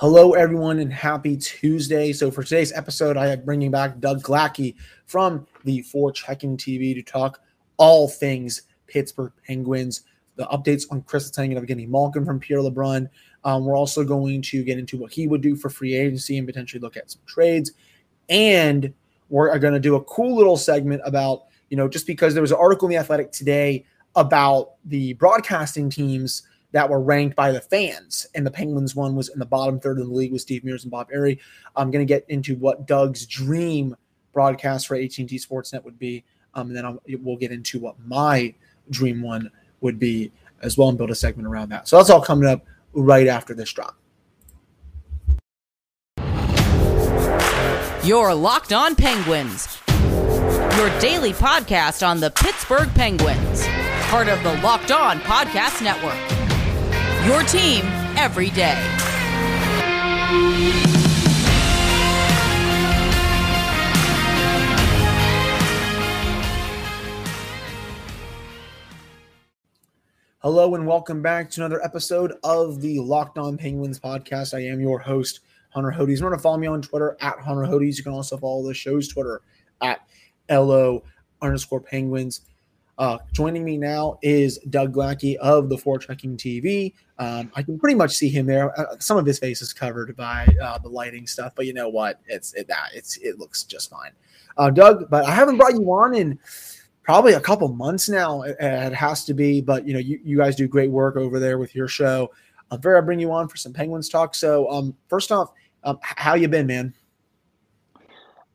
Hello, everyone, and happy Tuesday. So, for today's episode, I am bringing back Doug Glackey from the Forechecking TV to talk all things Pittsburgh Penguins, the updates on Chris Letang and Evgeny Malkin from Pierre LeBrun. Um, we're also going to get into what he would do for free agency and potentially look at some trades. And we're going to do a cool little segment about, you know, just because there was an article in The Athletic today about the broadcasting teams that were ranked by the fans. And the Penguins one was in the bottom third of the league with Steve Mears and Bob Errey. I'm going to get into what Doug's dream broadcast for AT&T Sportsnet would be. Um, and then I'll, we'll get into what my dream one would be as well and build a segment around that. So that's all coming up right after this drop. Your Locked On Penguins, your daily podcast on the Pittsburgh Penguins, part of the Locked On Podcast Network. Your team every day. Hello and welcome back to another episode of the Locked On Penguins podcast. I am your host, Hunter Hodes. Remember to follow me on Twitter at Hunter Hodes. You can also follow the show's Twitter at LO underscore Penguins. Uh, joining me now is Doug Glackey of the Forechecking TV. Um, I can pretty much see him there. Uh, some of his face is covered by uh, the lighting stuff, but you know what? It's it, it's it looks just fine. Uh, Doug, but I haven't brought you on in probably a couple months now. It, it, has to be, but you know, you, you guys do great work over there with your show. I'm very I bring you on for some Penguins talk. So, um, first off, um, how you been, man?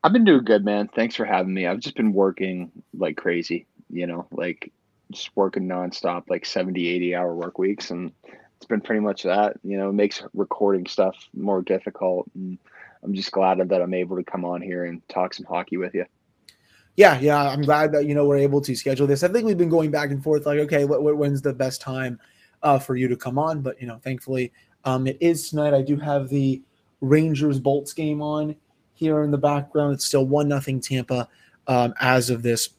I've been doing good, man. Thanks for having me. I've just been working like crazy you know, like just working nonstop, like 70, 80 hour work weeks. And it's been pretty much that, you know, it makes recording stuff more difficult. And I'm just glad that I'm able to come on here and talk some hockey with you. Yeah, yeah, I'm glad that you know we're able to schedule this. I think we've been going back and forth, like, okay, what, what when's the best time uh, for you to come on? But you know, thankfully, um, it is tonight. I do have the Rangers Bolts game on here in the background. It's still one nothing Tampa um, as of this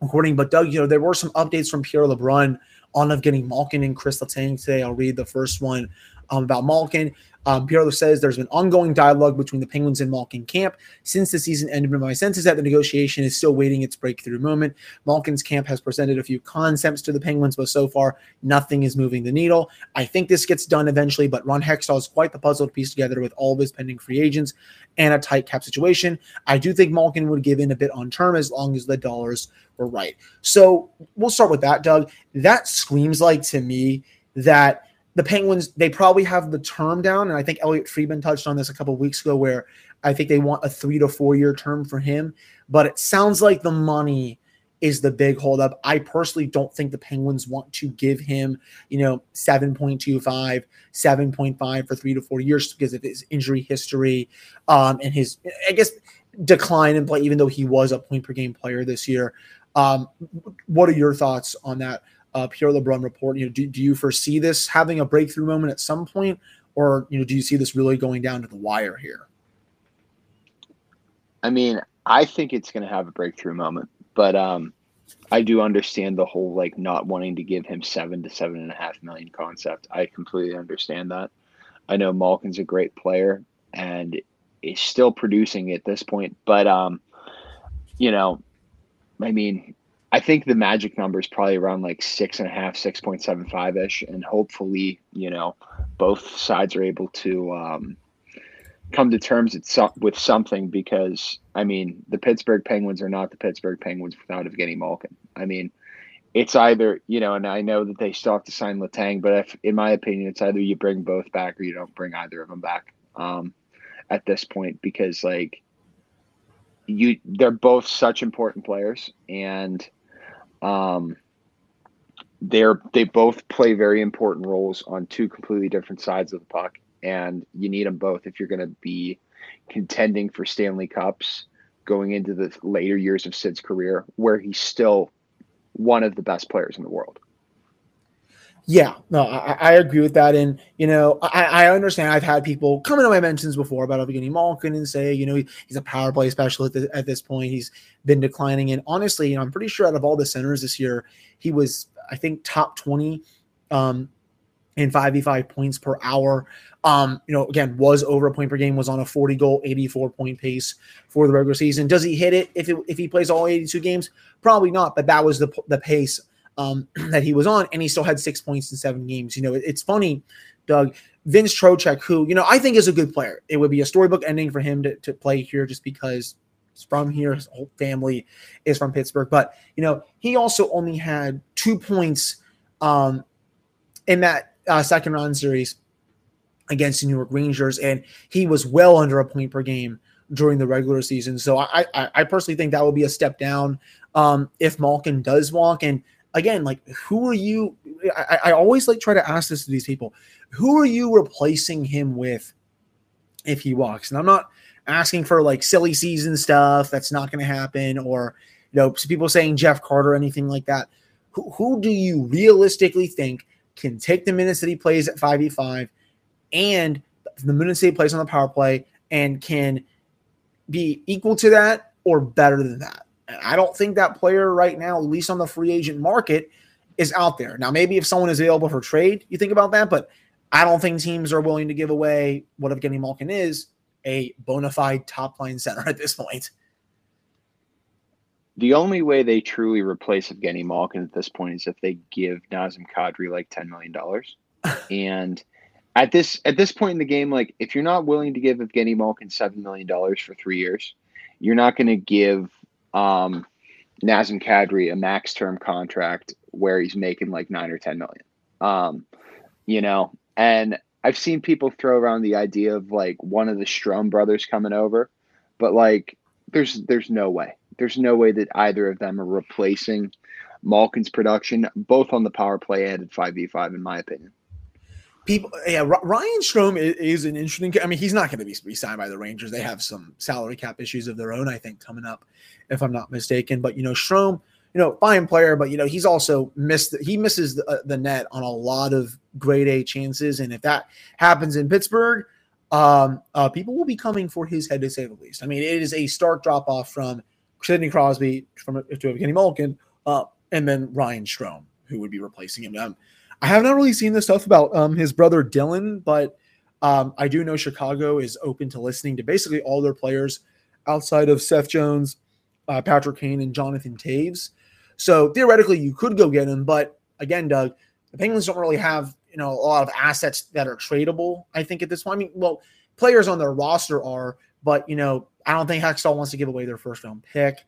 recording. But Doug, you know, there were some updates from Pierre LeBrun on Evgeny Malkin and Chris Letang today. I'll read the first one um, about Malkin. Um, Pierre says there's been ongoing dialogue between the Penguins and Malkin camp since the season ended, but my sense is that the negotiation is still waiting its breakthrough moment. Malkin's camp has presented a few concepts to the Penguins, but so far nothing is moving the needle. I think this gets done eventually, but Ron Hextall is quite the puzzle to piece together with all of his pending free agents and a tight cap situation. I do think Malkin would give in a bit on term as long as the dollars were right. So we'll start with that, Doug. That screams like to me that the Penguins, they probably have the term down. And I think Elliotte Friedman touched on this a couple weeks ago, where I think they want a three to four year term for him. But it sounds like the money is the big holdup. I personally don't think the Penguins want to give him, you know, 7.25, 7.5 for three to four years because of his injury history um, and his, I guess, decline in play, even though he was a point per game player this year. Um, what are your thoughts on that? Uh, Pierre LeBrun report. You know, do, do you foresee this having a breakthrough moment at some point, or you know, do you see this really going down to the wire here? I mean, I think it's going to have a breakthrough moment, but um, I do understand the whole like not wanting to give him seven to seven and a half million concept. I completely understand that. I know Malkin's a great player and is still producing at this point, but um, you know, I mean, I think the magic number is probably around like six and a half, six point seven five ish, and hopefully, you know, both sides are able to um, come to terms with something. Because I mean, the Pittsburgh Penguins are not the Pittsburgh Penguins without Evgeny Malkin. I mean, it's either you know, and I know that they still have to sign Letang, but if, in my opinion, it's either you bring both back or you don't bring either of them back um, at this point because like you, they're both such important players and um, they're they both play very important roles on two completely different sides of the puck, and you need them both if you're going to be contending for Stanley Cups going into the later years of Sid's career, where he's still one of the best players in the world. Yeah, no, I, I, agree with that. And, you know, I, I, understand I've had people come into my mentions before about Evgeny Malkin and say, you know, he's a power play specialist at, at, this point. He's been declining. And honestly, you know, I'm pretty sure out of all the centers this year, he was, I think, top 20 um, in 5v5 points per hour. Um, you know, again, was over a point per game, was on a 40 goal, 84 point pace for the regular season. Does he hit it if it, if he plays all 82 games? Probably not, but that was the the pace um, that he was on, and he still had six points in seven games. You know, it, it's funny, Doug. Vince Trocheck, who you know I think is a good player. It would be a storybook ending for him to, to play here, just because he's from here. His whole family is from Pittsburgh, but you know he also only had two points um, in that uh, second round series against the New York Rangers, and he was well under a point per game during the regular season. So I, I, I personally think that would be a step down um, if Malkin does walk. And again, like who are you? I, I always like try to ask this to these people: Who are you replacing him with if he walks? And I'm not asking for like silly season stuff that's not going to happen, or you know, people saying Jeff Carter or anything like that. Who, who do you realistically think can take the minutes that he plays at 5v5 and the minutes he plays on the power play and can be equal to that or better than that? I don't think that player right now, at least on the free agent market, is out there. Now, maybe if someone is available for trade, you think about that, but I don't think teams are willing to give away what Evgeny Malkin is a bona fide top line center at this point. The only way they truly replace Evgeny Malkin at this point is if they give Nazem Kadri like $10 million. and at this at this point in the game, like if you're not willing to give Evgeny Malkin $7 million for three years, you're not going to give um, Nazem Kadri a max term contract where he's making like nine or ten million. Um, you know, and I've seen people throw around the idea of like one of the Strome brothers coming over, but like there's there's no way. There's no way that either of them are replacing Malkin's production, both on the power play and at five v five, in my opinion people yeah ryan strome is, is, an interesting i mean he's not going to be re-signed by the rangers. They have some salary cap issues of their own i think coming up if i'm not mistaken. But you know strome you know fine player but you know he's also missed he misses the, uh, the net on a lot of grade a chances. And if that happens in pittsburgh um uh, people will be coming for his head to say the least. I mean it is a stark drop off from sidney crosby from to Kenny Malkin uh, and then ryan strome who would be replacing him. Um, I have not really seen the stuff about um, his brother Dylan, but um, I do know Chicago is open to listening to basically all their players outside of Seth Jones, uh, Patrick Kane, and Jonathan Toews. So theoretically, you could go get him, but again, Doug, the Penguins don't really have you know a lot of assets that are tradable. I think at this point, I mean, well, players on their roster are, but you know, I don't think Hextall wants to give away their first round pick.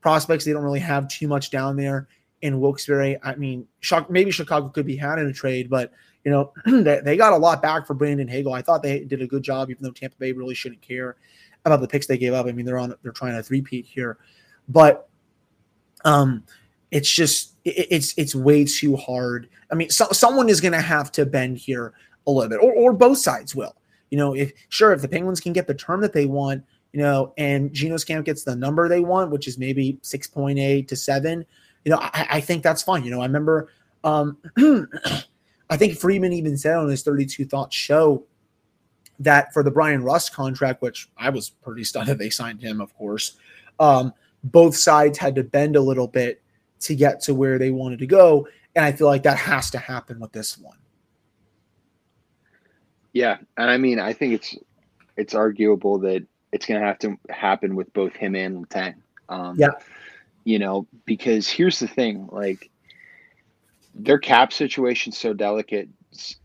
Prospects, they don't really have too much down there in Wilkes-Barre. I mean, maybe Chicago could be had in a trade, but you know they, got a lot back for Brandon Hagel. I thought they did a good job, even though Tampa Bay really shouldn't care about the picks they gave up. I mean, they're on they're trying to three-peat here, but um, it's just it, it's it's way too hard. I mean, so, someone is going to have to bend here a little bit, or or both sides will. You know, if sure if the Penguins can get the term that they want, you know, and Geno's camp gets the number they want, which is maybe six point eight to seven you know, I, I think that's fine. You know, I remember, um, I think Friedman even said on his 32 Thoughts show that for the Bryan Rust contract, which I was pretty stunned that they signed him, of course, um, both sides had to bend a little bit to get to where they wanted to go. And I feel like that has to happen with this one. Yeah. And I mean, I think it's, it's arguable that it's going to have to happen with both him and Letang. Um, yeah you know, because here's the thing like their cap situation so delicate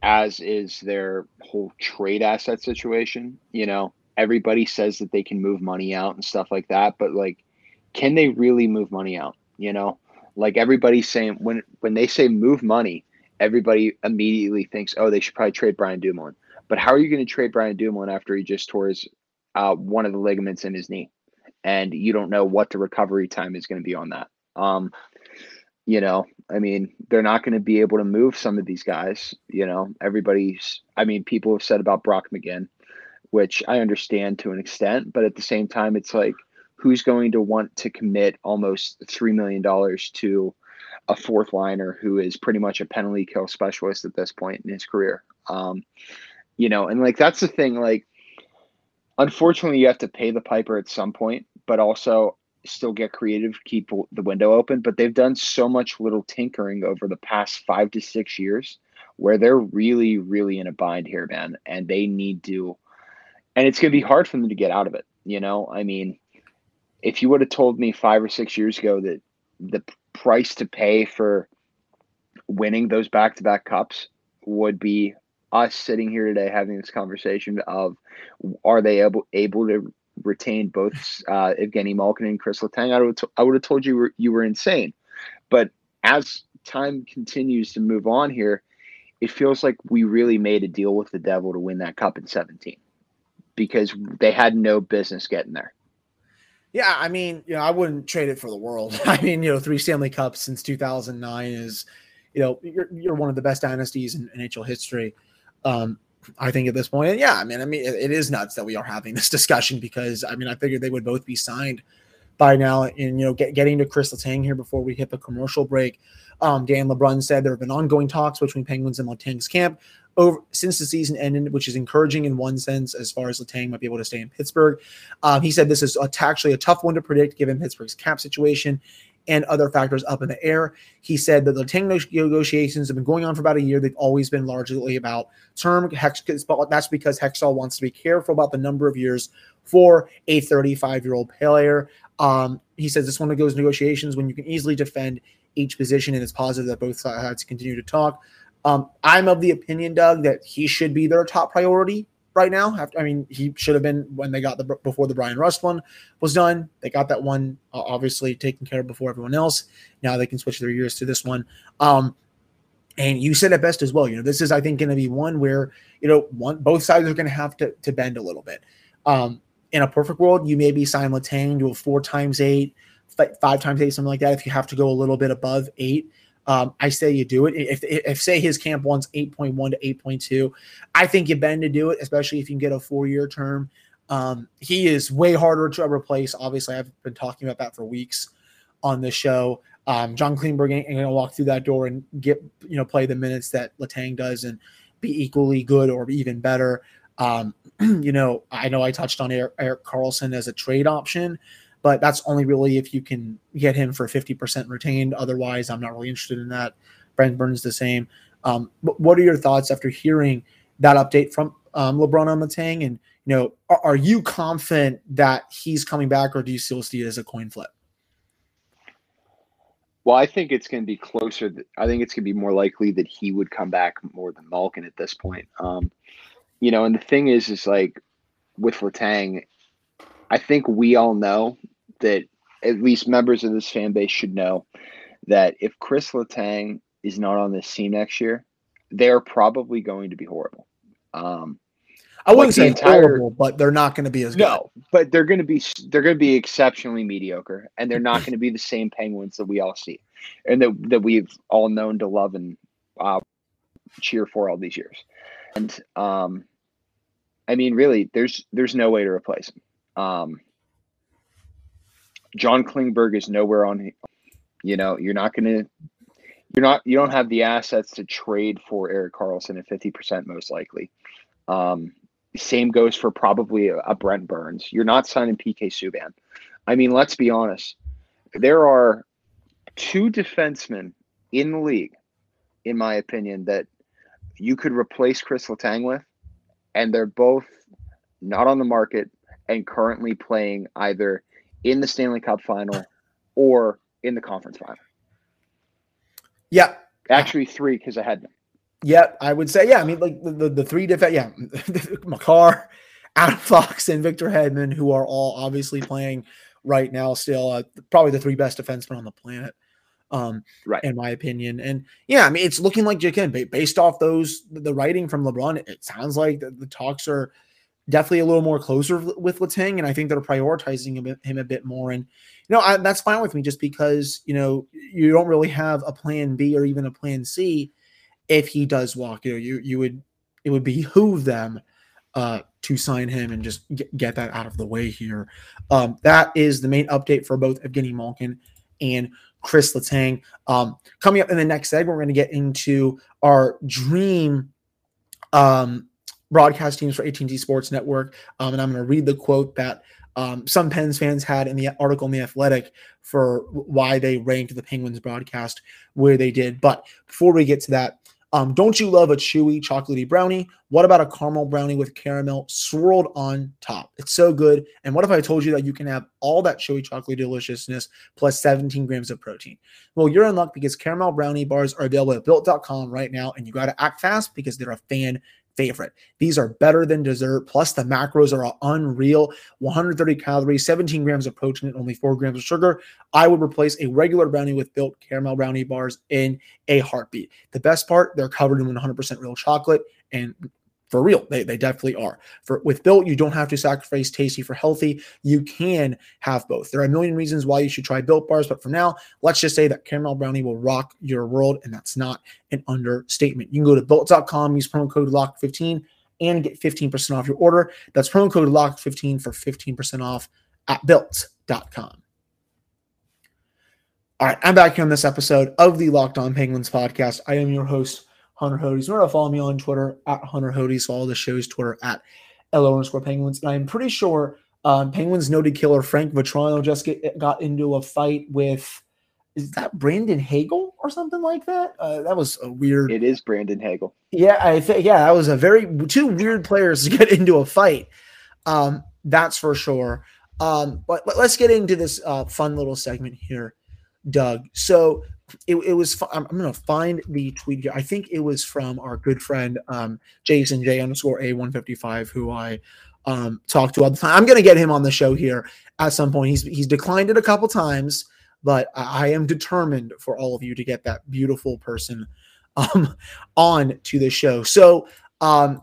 as is their whole trade asset situation. You know, everybody says that they can move money out and stuff like that, but like, can they really move money out? You know, like everybody's saying when when they say move money, everybody immediately thinks, oh, they should probably trade Brian Dumoulin. But how are you going to trade Brian Dumoulin after he just tore his uh, one of the ligaments in his knee? And you don't know what the recovery time is going to be on that. Um, you know, I mean, they're not going to be able to move some of these guys. You know, everybody's, I mean, people have said about Brock McGinn, which I understand to an extent, but at the same time, it's like, who's going to want to commit almost $3 million to a fourth liner who is pretty much a penalty kill specialist at this point in his career? Um, you know, and like, that's the thing, like, unfortunately, you have to pay the piper at some point but also still get creative, keep the window open. But they've done so much little tinkering over the past five to six years where they're really, really in a bind here, man, and they need to, and it's going to be hard for them to get out of it. You know, I mean, if you would have told me five or six years ago that the price to pay for winning those back-to-back cups would be us sitting here today having this conversation of are they able able to retain both uh, Evgeny Malkin and Chris Letang, I would I would have told you were, you were insane. But as time continues to move on here, it feels like we really made a deal with the devil to win that cup in 17 because they had no business getting there. Yeah, I mean, you know, I wouldn't trade it for the world. I mean, you know, three Stanley Cups since 2009 is, you know, you're, you're one of the best dynasties in NHL history. Um, I think at this point, and yeah, I mean, I mean, it, is nuts that we are having this discussion because I mean, I figured they would both be signed by now. And you know, get, getting to Chris Letang here before we hit the commercial break. Um, Dan LeBrun said there have been ongoing talks between Penguins and Letang's camp over since the season ended, which is encouraging in one sense as far as Letang might be able to stay in Pittsburgh. Um, he said this is actually a tough one to predict given Pittsburgh's cap situation and other factors up in the air. He said that the Letang negotiations have been going on for about a year. They've always been largely about term. Hex, that's because Hextall wants to be careful about the number of years for a 35 year old player. Um, he says this one of those negotiations when you can easily defend each position, and it's positive that both sides continue to talk. Um, I'm of the opinion, Doug, that he should be their top priority right now. After, I mean, he should have been when they got the before the Bryan Rust one was done. They got that one uh, obviously taken care of before everyone else. Now they can switch their years to this one. Um, and you said it best as well. You know, this is I think going to be one where you know one both sides are going to have to to bend a little bit. Um, in a perfect world, you maybe sign Letang to a four times eight, five times eight, something like that. If you have to go a little bit above eight, um, I say you do it. If, if, if say his camp wants 8.1 to 8.2, I think you bend to do it, especially if you can get a four year term. Um, he is way harder to replace. Obviously, I've been talking about that for weeks on the show. Um, John Klingberg ain't, going to walk through that door and get you know play the minutes that Letang does and be equally good or even better. Um, you know, I know I touched on Eric, Erik Karlsson as a trade option but that's only really if you can get him for 50% retained. Otherwise, I'm not really interested in that. Brent Burns the same. Um, what are your thoughts after hearing that update from um, LeBrun on Letang? And you know, are, are, you confident that he's coming back, or do you still see it as a coin flip? Well, I think it's going to be closer. I think it's going to be more likely that he would come back more than Malkin at this point. Um, you know, and the thing is, is like with Letang, I think we all know that at least members of this fan base should know that if Chris Letang is not on this team next year, they're probably going to be horrible. Um, I wouldn't like say entire, horrible, but they're not going to be as good. No, but they're going to be they're going to be exceptionally mediocre, and they're not going to be the same Penguins that we all see, and that that we've all known to love and uh, cheer for all these years. And um, I mean, really, there's there's no way to replace him. Um, John Klingberg is nowhere on. You know, you're not going to. You're not. You don't have the assets to trade for Erik Karlsson at fifty percent, most likely. Um, same goes for probably a, a Brent Burns. You're not signing PK Subban. I mean, let's be honest. There are two defensemen in the league, in my opinion, that you could replace Chris Letang with, and they're both not on the market and currently playing either in the Stanley Cup final or in the conference final. Yeah. Actually, three because I had them. Yeah, I would say, yeah. I mean, like the, the, the three defense, yeah, Makar, Adam Fox, and Victor Hedman, who are all obviously playing right now, still uh, probably the three best defensemen on the planet, um, right? In my opinion, and yeah, I mean, it's looking like again, based off those the writing from LeBrun, it sounds like the, the talks are definitely a little more closer with Letang, and I think they're prioritizing him, him a bit more. And you know, I, that's fine with me, just because you know you don't really have a plan B or even a plan C if he does walk. You know, you you would it would behoove them uh, to sign him and just get, get that out of the way here. Um, that is the main update for both Evgeny Malkin and Chris Letang. Um, coming up in the next segment, we're going to get into our dream um, broadcast teams for AT&T Sports Network. Um, and I'm going to read the quote that um, some Pens fans had in the article in the Athletic for why they ranked the Penguins broadcast where they did. But before we get to that, Um, don't you love a chewy chocolatey brownie? What about a caramel brownie with caramel swirled on top? It's so good. And what if I told you that you can have all that chewy chocolatey deliciousness plus 17 grams of protein? Well, you're in luck because caramel brownie bars are available at built.com right now, and you got to act fast because they're a fan favorite. These are better than dessert. Plus, the macros are unreal 130 calories, 17 grams of protein, and only 4 grams of sugar. I would replace a regular brownie with built caramel brownie bars in a heartbeat. The best part, they're covered in 100% real chocolate and for real they, they definitely are. For with built you don't have to sacrifice tasty for healthy. You can have both. There are a million reasons why you should try built bars but for now let's just say that caramel brownie will rock your world and that's not an understatement. You can go to built.com use promo code lock 15 and get 15% off your order. That's promo code lock 15 for 15% off at built.com all right i'm back here on this episode of the locked on penguins podcast. I am your host Hunter Hodes. Remember to follow me on Twitter at Hunter Hodes. Follow the show's Twitter at LO underscore Penguins. And I'm pretty sure um, Penguins noted killer Frank Vatrano just get, got into a fight with is that Brandon Hagel or something like that? Uh, that was a weird. It is Brandon Hagel. Yeah, I think yeah, that was a very two weird players to get into a fight. Um, that's for sure. Um, but, but let's get into this uh, fun little segment here, Doug. So it, it was i'm, going to find the tweet here. I think it was from our good friend um, jason j underscore a155 who i um, talked to all the time. I'm going to get him on the show here at some point. He's he's declined it a couple times but i am determined for all of you to get that beautiful person um, on to the show. So um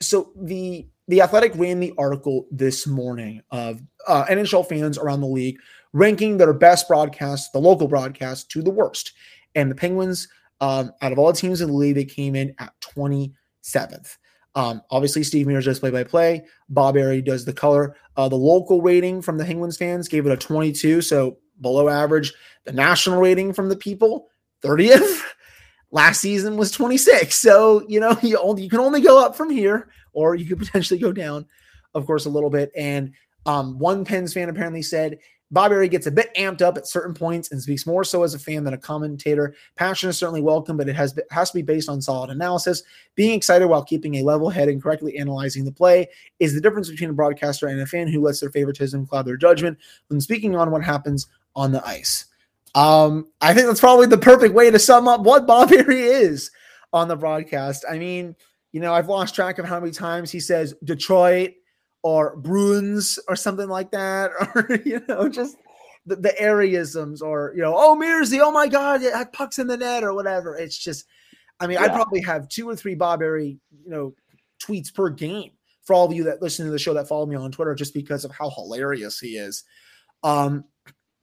so the the athletic ran the article this morning of uh, nhl fans around the league ranking their best broadcasts, the local broadcast, to the worst. And the Penguins, um, out of all the teams in the league, they came in at 27th. Um, obviously, Steve Mears does play by play. Bob Errey does the color. Uh, the local rating from the Penguins fans gave it a 22, so below average. The national rating from the people, 30th. Last season was 26. So, you know, you, only, you can only go up from here, or you could potentially go down, of course, a little bit. And um, one Pens fan apparently said Bob Errey gets a bit amped up at certain points and speaks more so as a fan than a commentator. Passion is certainly welcome, but it has has to be based on solid analysis. Being excited while keeping a level head and correctly analyzing the play is the difference between a broadcaster and a fan who lets their favoritism cloud their judgment when speaking on what happens on the ice. Um, I think that's probably the perfect way to sum up what Bob Errey is on the broadcast. I mean, you know, I've lost track of how many times he says Detroit or Bruins or something like that, or you know, just the, the areisms, or you know, oh Mearsy, oh my God, it had pucks in the net or whatever. It's just, I mean, yeah. I probably have two or three Bob Errey, you know, tweets per game for all of you that listen to the show that follow me on Twitter, just because of how hilarious he is. Um,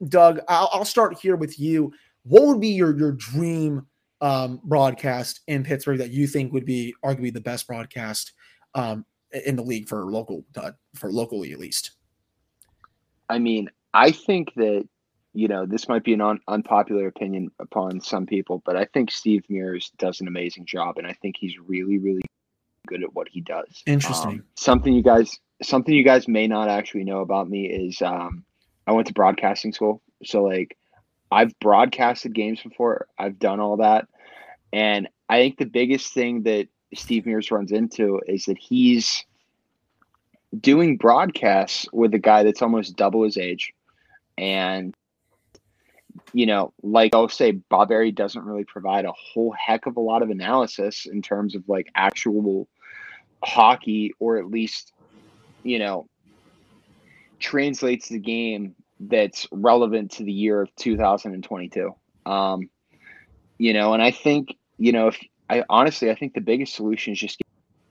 Doug, I'll, I'll start here with you. What would be your your dream um, broadcast in Pittsburgh that you think would be arguably the best broadcast um, in the league for local uh, for locally at least. I mean, I think that you know this might be an un- unpopular opinion upon some people, but I think Steve Mears does an amazing job, and I think he's really, really good at what he does. Interesting. Um, something you guys, something you guys may not actually know about me is um, I went to broadcasting school, so like I've broadcasted games before. I've done all that, and I think the biggest thing that Steve Mears runs into is that he's doing broadcasts with a guy that's almost double his age. And, you know, like I'll say, Bob Errey doesn't really provide a whole heck of a lot of analysis in terms of like actual hockey, or at least, you know, translates the game that's relevant to the year of 2022. Um, you know, and I think, you know, if I honestly, I think the biggest solution is just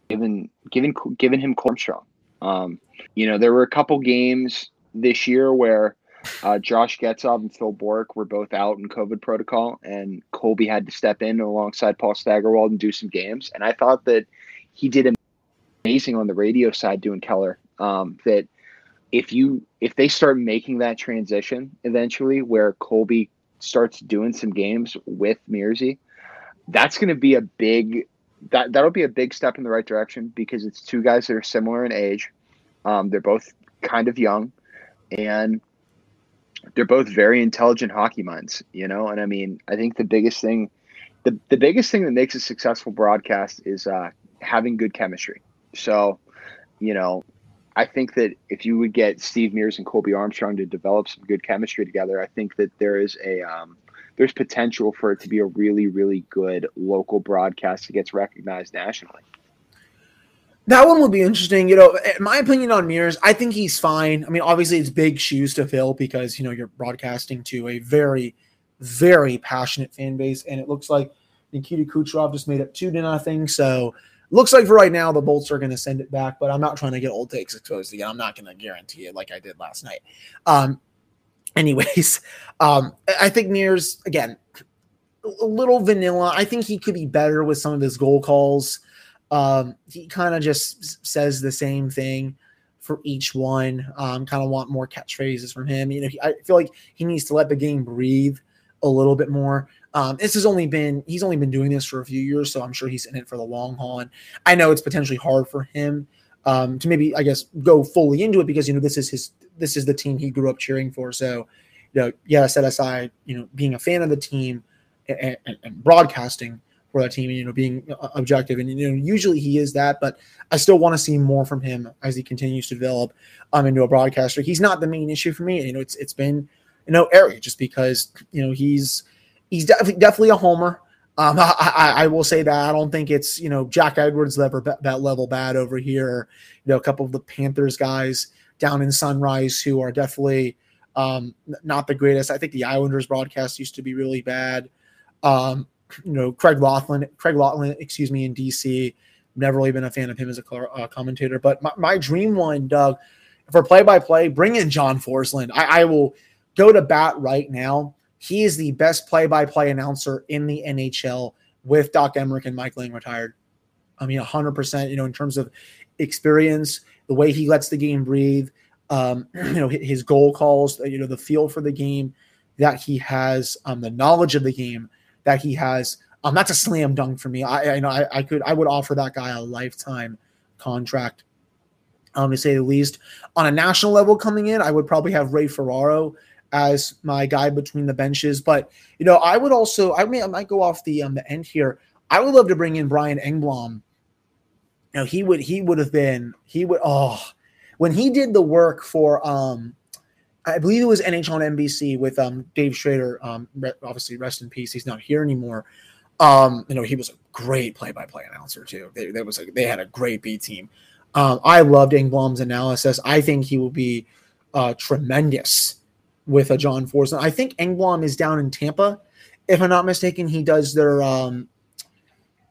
giving giving giving him Armstrong. Um, you know, there were a couple games this year where uh, Josh Getzoff and Phil Bourque were both out in COVID protocol, and Colby had to step in alongside Paul Steigerwald and do some games. And I thought that he did amazing on the radio side doing Keller. Um, that if you if they start making that transition eventually, where Colby starts doing some games with Mearsy, that's going to be a big that that'll be a big step in the right direction because it's two guys that are similar in age. Um, they're both kind of young, and they're both very intelligent hockey minds. You know, and I mean, I think the biggest thing the the biggest thing that makes a successful broadcast is uh, having good chemistry. So, you know, I think that if you would get Steve Mears and Colby Armstrong to develop some good chemistry together, I think that there is a um, there's potential for it to be a really really good local broadcast that gets recognized nationally. That one would be interesting. You know, my opinion on Mears, I think he's fine. I mean, obviously it's big shoes to fill because you know you're broadcasting to a very, very passionate fan base, and it looks like Nikita Kucherov just made up two to nothing. So looks like for right now the Bolts are going to send it back, but I'm not trying to get old takes exposed again. I'm not going to guarantee it like I did last night. Um, anyways, um, I think Mears again a little vanilla. I think he could be better with some of his goal calls. Um, he kind of just says the same thing for each one. Um, kind of want more catchphrases from him. You know, he, I feel like he needs to let the game breathe a little bit more. Um, this has only been he's only been doing this for a few years, so I'm sure he's in it for the long haul. And I know it's potentially hard for him um, to maybe I guess go fully into it because you know this is his this is the team he grew up cheering for. So you know, yeah, set aside you know being a fan of the team and, and, and broadcasting for that team and you know being uh, objective and you know usually he is that but i still want to see more from him as he continues to develop um into a broadcaster he's not the main issue for me you know it's it's been you know Errey just because you know he's he's definitely definitely a homer um, I, I, I, will say that I don't think it's you know Jack Edwards level that level bad over here. You know, a couple of the Panthers guys down in Sunrise who are definitely um, not the greatest. I think the Islanders broadcast used to be really bad. Um, you know, Craig Laughlin, Craig Laughlin, excuse me, in DC. Never really been a fan of him as a uh, commentator. But my, my, dream one, Doug, for play by play, bring in John Forslund. I, I will go to bat right now. He is the best play by play announcer in the NHL with Doc Emrick and Mike Lange retired. I mean, 100%, you know, in terms of experience, the way he lets the game breathe, um, you know, his goal calls, you know, the feel for the game that he has, um, the knowledge of the game that he has. Um, that's a slam dunk for me. I, I know I, I could I would offer that guy a lifetime contract. Um, to say the least. On a national level coming in, I would probably have Ray Ferraro as my guy between the benches. But you know, I would also I may I might go off the um the end here. I would love to bring in Brian Engblom. Know, he would he would have been he would oh when he did the work for um I believe it was NHL on NBC with um, Dave Strader. Um, obviously, rest in peace. He's not here anymore. Um, you know, he was a great play-by-play announcer too. They, they was a, they had a great B team. Um, I loved Engblom's analysis. I think he will be uh, tremendous with a John Forslund. I think Engblom is down in Tampa, if I'm not mistaken. He does their, um,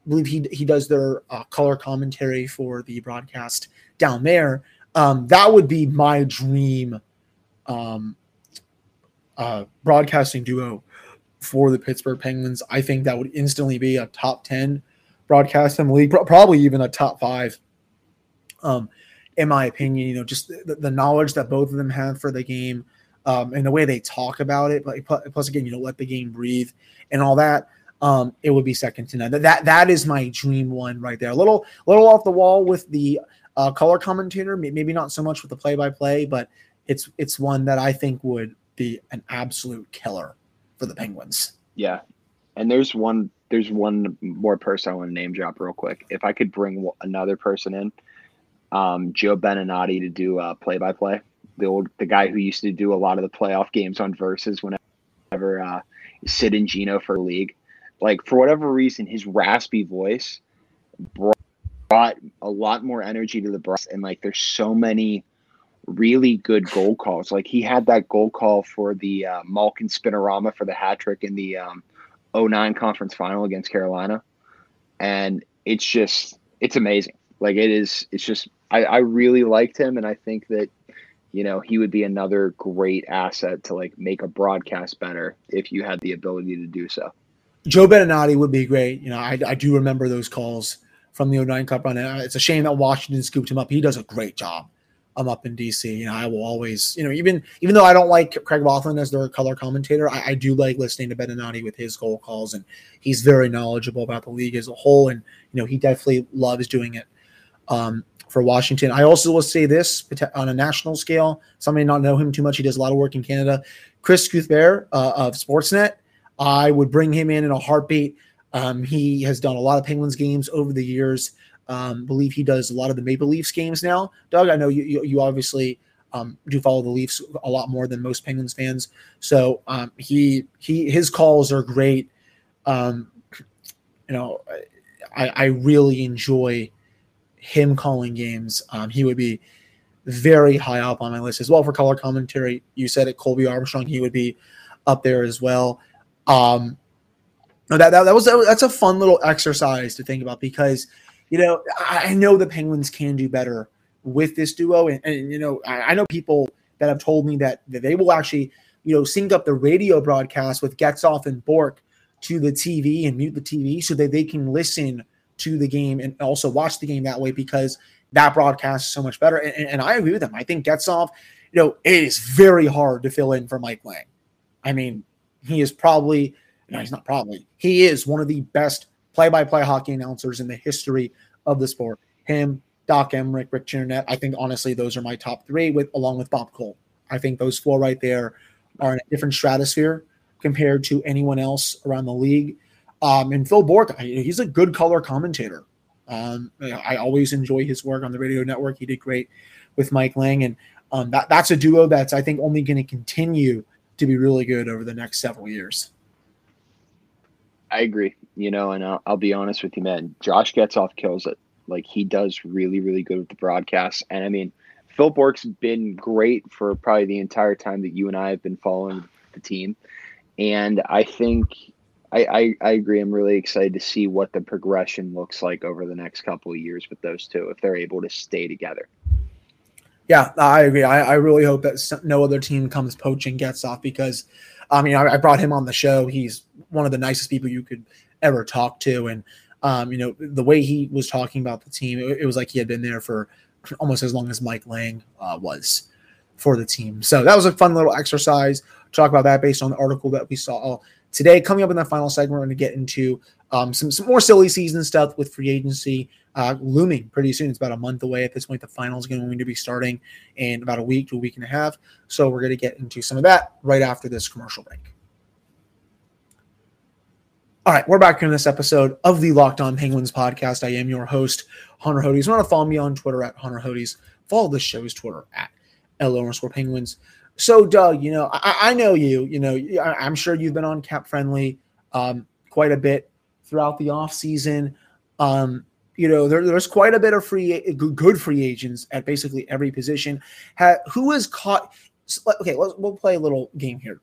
believe he he does their uh, color commentary for the broadcast down there. Um, that would be my dream um, uh, broadcasting duo for the Pittsburgh Penguins. I think that would instantly be a top 10 broadcast in the league, probably even a top five. Um, in my opinion, you know, just the, the knowledge that both of them have for the game um, and the way they talk about it, but plus again, you know, let the game breathe and all that. Um, it would be second to none. That that is my dream one right there. A little little off the wall with the uh, color commentator, maybe not so much with the play by play, but it's it's one that I think would be an absolute killer for the Penguins. Yeah, and there's one there's one more person I want to name drop real quick. If I could bring another person in, um, Joe Beninati to do play by play. The old the guy who used to do a lot of the playoff games on Versus whenever uh, Sid and Gino for league. Like for whatever reason, his raspy voice brought a lot more energy to the broadcast, and like there's so many really good goal calls. Like he had that goal call for the uh, Malkin Spinorama for the hat trick in the um, 09 conference final against Carolina. And it's just, it's amazing. Like it is, it's just, I, I really liked him. And I think that, you know, he would be another great asset to like make a broadcast better if you had the ability to do so. Joe Beninati would be great. You know, I, I do remember those calls from the 09 Cup run. It's a shame that Washington scooped him up. He does a great job I'm up in DC. You know, I will always, you know, even even though I don't like Craig Laughlin as their color commentator, I, I do like listening to Beninati with his goal calls, and he's very knowledgeable about the league as a whole, and you know, he definitely loves doing it um, for Washington. I also will say this on a national scale. Some may not know him too much. He does a lot of work in Canada. Chris Cuthbert uh, of Sportsnet, I would bring him in in a heartbeat. Um, he has done a lot of Penguins games over the years. Um, believe he does a lot of the Maple Leafs games now. Doug, I know you you, you obviously um, do follow the Leafs a lot more than most Penguins fans. So um, he he his calls are great. Um, you know, I, I really enjoy him calling games. Um, he would be very high up on my list as well for color commentary. You said it, Colby Armstrong. He would be up there as well. Um, that, that that was that's a fun little exercise to think about because you know I know the Penguins can do better with this duo, and, and you know I, I, know people that have told me that, that they will actually you know sync up the radio broadcast with Getzoff and Bourque to the TV and mute the TV so that they can listen to the game and also watch the game that way because that broadcast is so much better. And, and I agree with them. I think Getzoff, you know, it is very hard to fill in for Mike Lange. I mean, he is probably, no, he's not probably, he is one of the best play by play hockey announcers in the history of the sport. Him, Doc Emrick, Rick Jeanneret. I think honestly, those are my top three with along with Bob Cole. I think those four right there are in a different stratosphere compared to anyone else around the league. Um, and Phil Bourque, he's a good color commentator. Um, I always enjoy his work on the radio network. He did great with Mike Lange, and um, that, that's a duo that's I think only going to continue to be really good over the next several years. I agree. You know, and I'll, I'll be honest with you, man. Josh Getzoff kills it. Like he does really, really good with the broadcast. And I mean, Phil Bourque's been great for probably the entire time that you and I have been following the team. And I think I, I, I, agree. I'm really excited to see what the progression looks like over the next couple of years with those two if they're able to stay together. Yeah, I agree. I, I really hope that no other team comes poaching Getzoff because, I mean, I, I, brought him on the show. He's one of the nicest people you could ever talk to, and um, you know the way he was talking about the team, it, it, was like he had been there for almost as long as Mike Lange uh, was for the team. So that was a fun little exercise. Talk about that based on the article that we saw today. Coming up in the final segment, we're going to get into um, some, some more silly season stuff with free agency uh, looming pretty soon. It's about a month away at this point. The final is going to be starting in about a week to a week and a half. So we're going to get into some of that right after this commercial break. All right, we're back here in this episode of the Locked On Penguins podcast. I am your host, Hunter Hodes. You want to follow me on Twitter at Hunter Hodes. Follow the show's Twitter at LO underscore Penguins. So, Doug, you know, I, I know you. You know, I, am sure you've been on Cap Friendly um, quite a bit throughout the off season. Um, you know, there, there's quite a bit of free, good free agents at basically every position. Ha, who has caught? Okay, let's we'll play a little game here.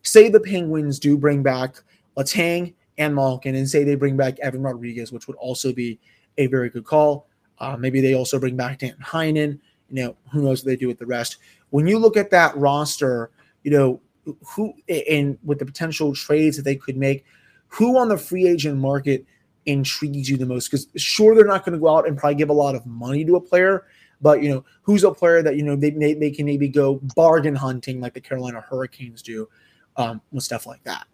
Say the Penguins do bring back Letang and Malkin, and say they bring back Evan Rodrigues, which would also be a very good call. Uh, maybe they also bring back Danton Heinen. You know, who knows what they do with the rest when you look at that roster, you know, who and with the potential trades that they could make, who on the free agent market intrigues you the most? Because sure, they're not going to go out and probably give a lot of money to a player, but you know, who's a player that you know they they, can maybe go bargain hunting like the Carolina Hurricanes do um, with stuff like that.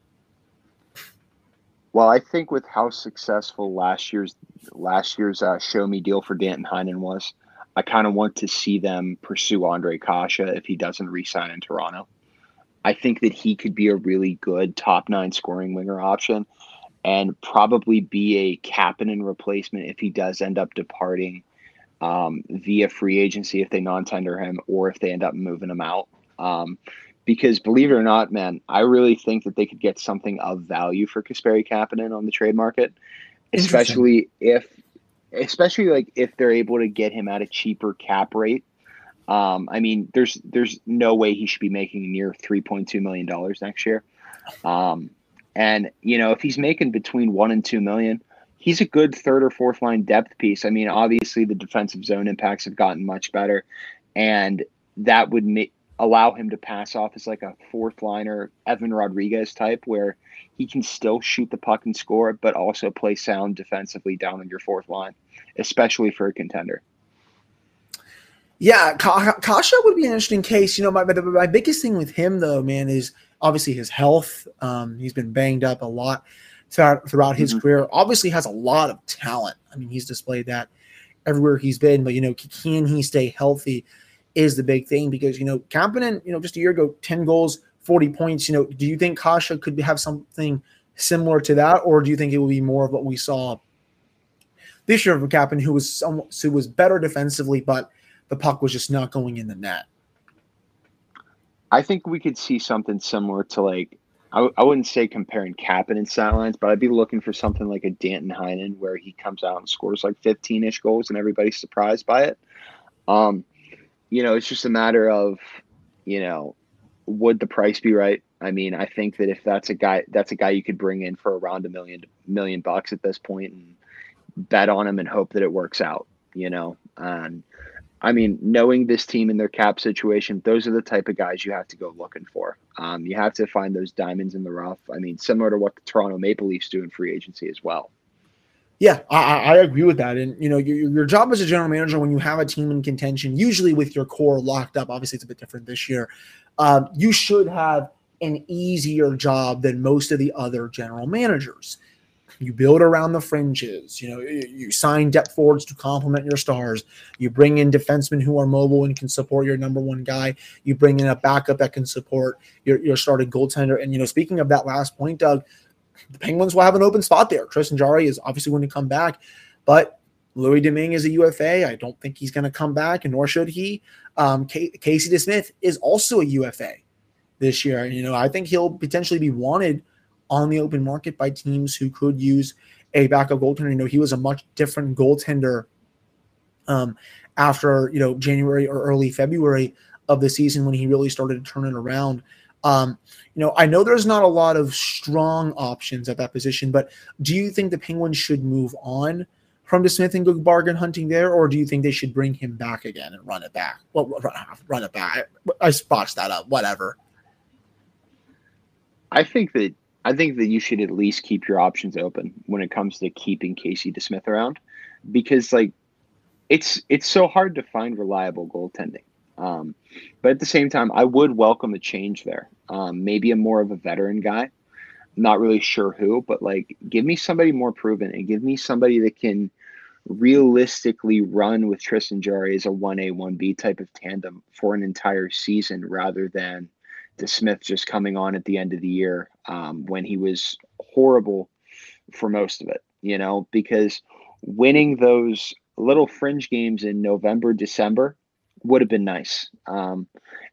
Well, I think with how successful last year's last year's uh, show me deal for Danton Heinen was, I kind of want to see them pursue Ondrej Kase if he doesn't resign in Toronto. I think that he could be a really good top nine scoring winger option and probably be a Kapanen replacement if he does end up departing um, via free agency if they non-tender him or if they end up moving him out. Um, because believe it or not, man, I really think that they could get something of value for Kasperi Kapanen on the trade market, especially if especially like if they're able to get him at a cheaper cap rate. Um, I mean, there's there's no way he should be making near three point two million dollars next year. Um, and you know, if he's making between one and two million, he's a good third or fourth line depth piece. I mean, obviously the defensive zone impacts have gotten much better, and that would make allow him to pass off as like a fourth liner Evan Rodrigues type where he can still shoot the puck and score, but also play sound defensively down on your fourth line, especially for a contender. Yeah, Kase would be an interesting case. You know, my, my biggest thing with him, though, man, is obviously his health. Um, he's been banged up a lot throughout, throughout his mm-hmm. career. Obviously, has a lot of talent. I mean, he's displayed that everywhere he's been. But you know, can he stay healthy? Is the big thing because you know, Kapanen, you know, just a year ago, ten goals, 40 points. You know, do you think Kase could have something similar to that, or do you think it will be more of what we saw this year of Kapanen, who was some, who was better defensively, but the puck was just not going in the net? I think we could see something similar to like I wouldn't say comparing Kapanen stat lines, but I'd be looking for something like a Danton Heinen where he comes out and scores like 15 ish goals and everybody's surprised by it. Um, you know, it's just a matter of, you know, would the price be right? I mean, I think that if that's a guy, that's a guy you could bring in for around a million million bucks at this point and bet on him and hope that it works out. You know, and I mean, knowing this team and their cap situation, those are the type of guys you have to go looking for. Um, you have to find those diamonds in the rough. I mean, similar to what the Toronto Maple Leafs do in free agency as well. Yeah, I, I agree with that. And you know, your, your job as a general manager when you have a team in contention, usually with your core locked up. Obviously, it's a bit different this year. Um, you should have an easier job than most of the other general managers. You build around the fringes. You know, you sign depth forwards to complement your stars. You bring in defensemen who are mobile and can support your number one guy. You bring in a backup that can support your, your starting goaltender. And, you know, speaking of that last point, Doug, the Penguins will have an open spot there. Tristan Jarry is obviously going to come back, but Louis Domingue is a UFA. I don't think he's going to come back, and nor should he. Um, K- Casey DeSmith is also a UFA this year. You know, I think he'll potentially be wanted on the open market by teams who could use a backup goaltender. You know, he was a much different goaltender um, after you know January or early February of the season when he really started to turn it around. Um, you know, I know there's not a lot of strong options at that position, but do you think the Penguins should move on from DeSmith and go bargain hunting there, or do you think they should bring him back again and run it back? Well, run, run it back. I, I that up. Whatever. I think that I think that you should at least keep your options open when it comes to keeping Casey DeSmith around, because like it's it's so hard to find reliable goaltending. Um, but at the same time, I would welcome a change there. Um, maybe a more of a veteran guy. Not really sure who, but like give me somebody more proven and give me somebody that can realistically run with Tristan Jarry as a 1A, 1B type of tandem for an entire season rather than DeSmith just coming on at the end of the year um, when he was horrible for most of it, you know, because winning those little fringe games in November, December would have been nice, um,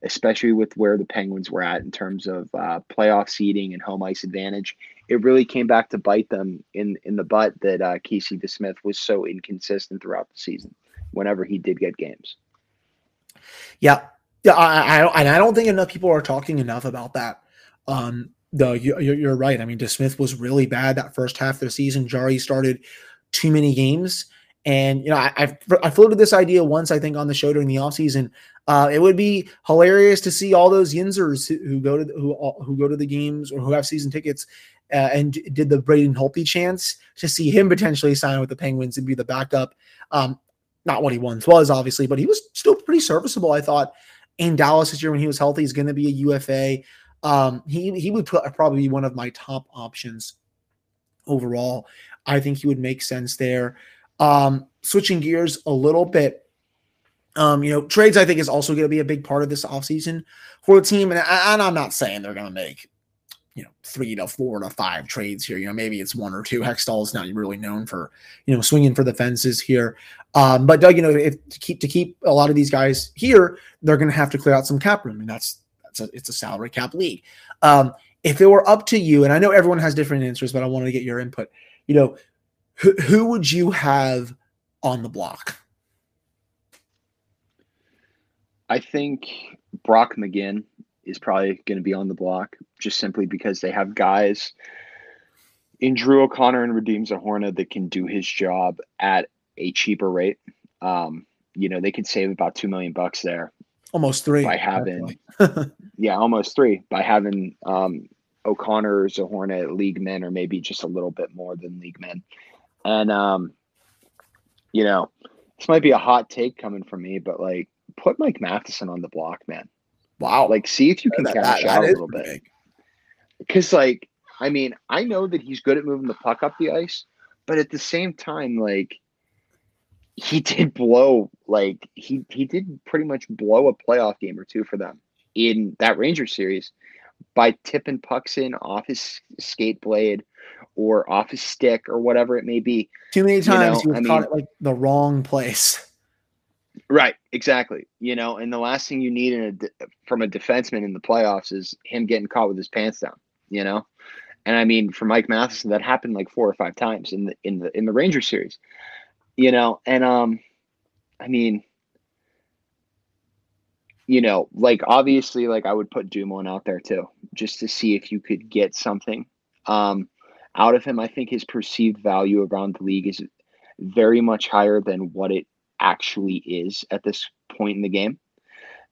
especially with where the Penguins were at in terms of uh, playoff seeding and home ice advantage. It really came back to bite them in in the butt that uh, Casey DeSmith was so inconsistent throughout the season. Whenever he did get games, yeah, yeah, I, I, and I don't think enough people are talking enough about that. Um, you, you're right. I mean, DeSmith was really bad that first half of the season. Jarry started too many games, and you know, I, I floated this idea once, I think, on the show during the offseason. Uh, it would be hilarious to see all those Yinzers who, who go to the, who who go to the games or who have season tickets uh, and did the Braden Holtby chance to see him potentially sign with the Penguins and be the backup. Um, not what he once was, obviously, but he was still pretty serviceable, I thought, in Dallas this year when he was healthy. He's going to be a UFA. Um, he he would probably be one of my top options overall. I think he would make sense there. Um, switching gears a little bit, um, you know, trades I think is also going to be a big part of this offseason for the team. And, and I'm not saying they're going to make, you know, three to four to five trades here. You know, maybe it's one or two. Hextall is not really known for, you know, swinging for the fences here. Um, but Doug, you know, if to keep to keep a lot of these guys here, they're going to have to clear out some cap room, I and that's that's a it's a salary cap league. Um, if it were up to you, and I know everyone has different answers, but I wanted to get your input. You know, who, who would you have on the block? I think Brock McGinn is probably going to be on the block just simply because they have guys in Drew O'Connor and Radim Zohorna that can do his job at a cheaper rate. Um, you know, they could save about two million bucks there. Almost three by having, yeah, almost three by having um, O'Connor or Zohorna league men, or maybe just a little bit more than league men. And um, you know, this might be a hot take coming from me, but like, put Mike Matheson on the block, man. Wow, like, see if you can that, cash that, out that a little bit. Because, like, I mean, I know that he's good at moving the puck up the ice, but at the same time, like, he did blow like he he did pretty much blow a playoff game or two for them in that Ranger series by tipping pucks in off his skate blade or off his stick or whatever it may be. Too many times you have caught it like the wrong place. Right, exactly. You know, and the last thing you need in a from a defenseman in the playoffs is him getting caught with his pants down. You know, and I mean for Mike Matheson that happened like four or five times in the in the in the Ranger series. You know, and um, I mean, you know, like obviously, like I would put Dumoulin out there too, just to see if you could get something um, out of him. I think his perceived value around the league is very much higher than what it actually is at this point in the game.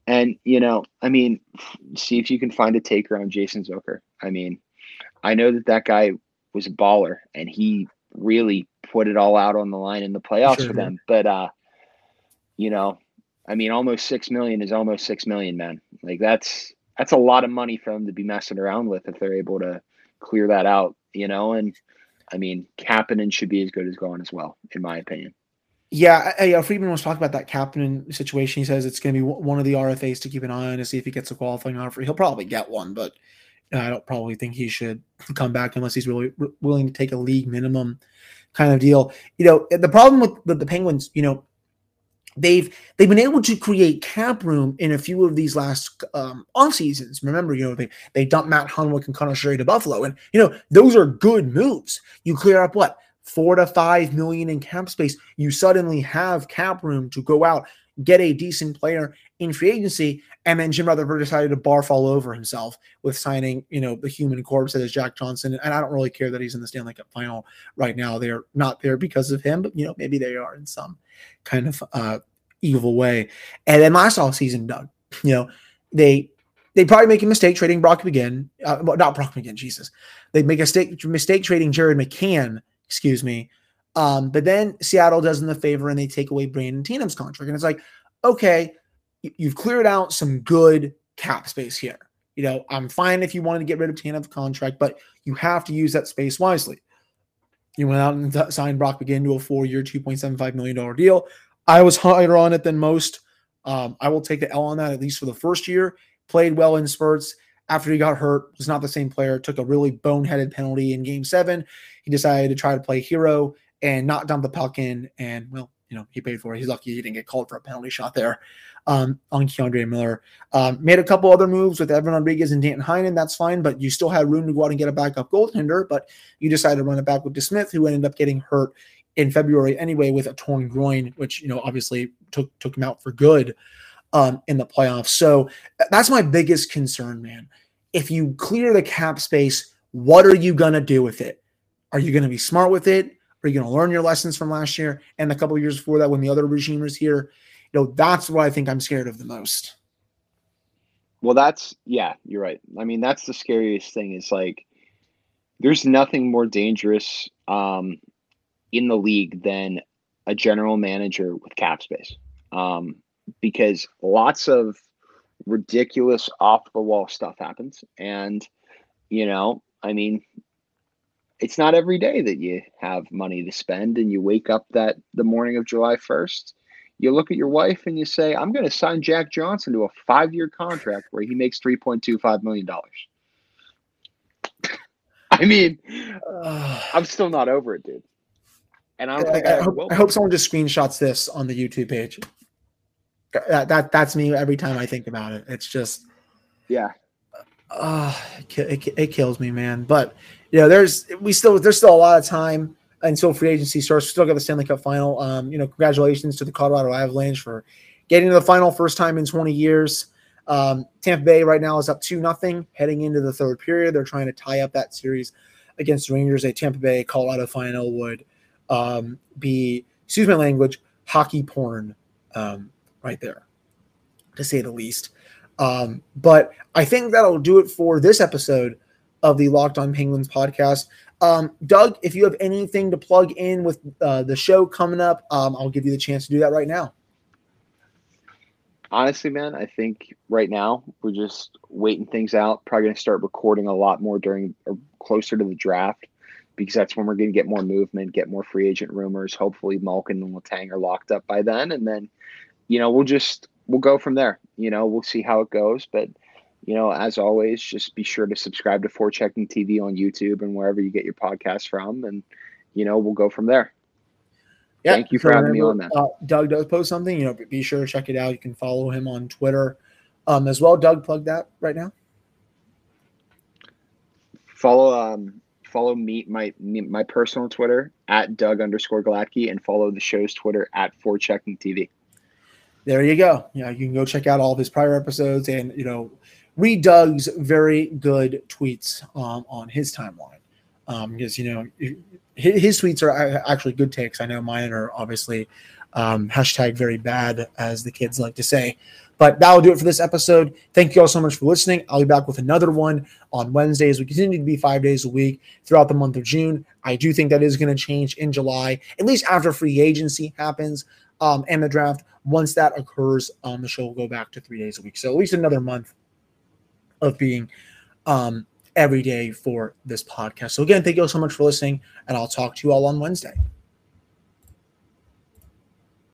And you know, I mean, see if you can find a taker on Jason Zucker. I mean, I know that that guy was a baller, and he really put it all out on the line in the playoffs sure for them. But uh, you know, I mean, almost six million is almost six million, man. Like that's that's a lot of money for them to be messing around with if they're able to clear that out, you know. And I mean, Kapanen should be as good as going as well, in my opinion. Yeah, yeah. I, Friedman was talking about that Kapanen situation. He says it's going to be one of the RFAs to keep an eye on to see if he gets a qualifying offer. He'll probably get one, but I don't probably think he should come back unless he's really willing to take a league minimum kind of deal. You know, the problem with, the Penguins, you know, they've they've been able to create cap room in a few of these last um, off seasons. Remember, you know they they dumped Matt Hunwick and Conor Sheary to Buffalo, and you know those are good moves. You clear up what four to five million in cap space. You suddenly have cap room to go out get a decent player in free agency, and then Jim Rutherford decided to barf all over himself with signing, you know, the human corpse that is Jack Johnson. And I don't really care that he's in the Stanley Cup final right now. They're not there because of him, but you know, maybe they are in some kind of uh, evil way. And then last off season, Doug, you know, they they probably make a mistake trading Brock McGinn, uh, not Brock McGinn, Jesus. They make a mistake mistake trading Jared McCann, excuse me. Um, but then Seattle does them the favor and they take away Brandon Tanev's contract. And it's like, okay, you've cleared out some good cap space here. You know, I'm fine if you wanted to get rid of Tanev's contract, but you have to use that space wisely. You went out and signed Brock McGinn to a four-year, $2.75 million deal. I was higher on it than most. Um, I will take the L on that, at least for the first year. Played well in spurts. After he got hurt, was not the same player. Took a really boneheaded penalty in game seven. He decided to try to play hero and not dump the puck in. And, well, you know, he paid for it. He's lucky he didn't get called for a penalty shot there um, on K'Andre Miller. Um, made a couple other moves with Evan Rodrigues and Danton Heinen. That's fine, but you still had room to go out and get a backup goaltender. But you decided to run it back with DeSmith, who ended up getting hurt in February anyway with a torn groin, which you know obviously took took him out for good um, in the playoffs. So that's my biggest concern, man. If you clear the cap space, what are you gonna do with it? Are you gonna be smart with it? Are you gonna learn your lessons from last year and a couple years before that when the other regime was here? You know, that's what I think I'm scared of the most. Well, that's yeah, you're right. I mean, that's the scariest thing. Is like there's nothing more dangerous um, in the league than a general manager with cap space. Um, because lots of ridiculous off the wall stuff happens. And, you know, I mean, it's not every day that you have money to spend and you wake up that the morning of July 1st, you look at your wife and you say, I'm going to sign Jack Johnson to a five year contract where he makes $3.25 million. I mean, I'm still not over it, dude. And I don't think I, I, hope, I, hope, someone just screenshots this on the YouTube page. That, that that's me every time I think about it. It's just yeah. Uh, it, it, it kills me, man. But you know, there's we still there's still a lot of time until free agency starts. We still got the Stanley Cup final. Um, you know, congratulations to the Colorado Avalanche for getting to the final first time in 20 years. Um, Tampa Bay right now is up two nothing heading into the third period. They're trying to tie up that series against the Rangers. A Tampa Bay Colorado final would um, be, excuse my language, hockey porn um, right there, to say the least. Um, but I think that'll do it for this episode of the Locked On Penguins podcast. Um, Doug, if you have anything to plug in with uh, the show coming up, um, I'll give you the chance to do that right now. Honestly, man, I think right now we're just waiting things out. Probably going to start recording a lot more during or closer to the draft because that's when we're going to get more movement, get more free agent rumors. Hopefully, Malkin and Letang are locked up by then, and then, you know, we'll just we'll go from there. You know, we'll see how it goes, but you know, as always, just be sure to subscribe to Forechecking TV on YouTube and wherever you get your podcast from, and you know, we'll go from there. Yeah, Thank you for having me on, that. Uh, Doug does post something, you know, be sure to check it out. You can follow him on Twitter um, as well. Doug, plug that right now. Follow um, follow me my my personal Twitter at Doug underscore Gladkey and follow the show's Twitter at Forechecking TV. There you go. Yeah, you can go check out all of his prior episodes and you know read Doug's very good tweets um, on his timeline because um, you know his, his, tweets are actually good takes. I know mine are obviously um, hashtag very bad, as the kids like to say. But that'll do it for this episode. Thank you all so much for listening. I'll be back with another one on Wednesday as we continue to be five days a week throughout the month of June. I do think that is going to change in July, at least after free agency happens um, and the draft. Once that occurs, um, the show will go back to three days a week. So at least another month of being um, every day for this podcast. So again, thank you all so much for listening, and I'll talk to you all on Wednesday.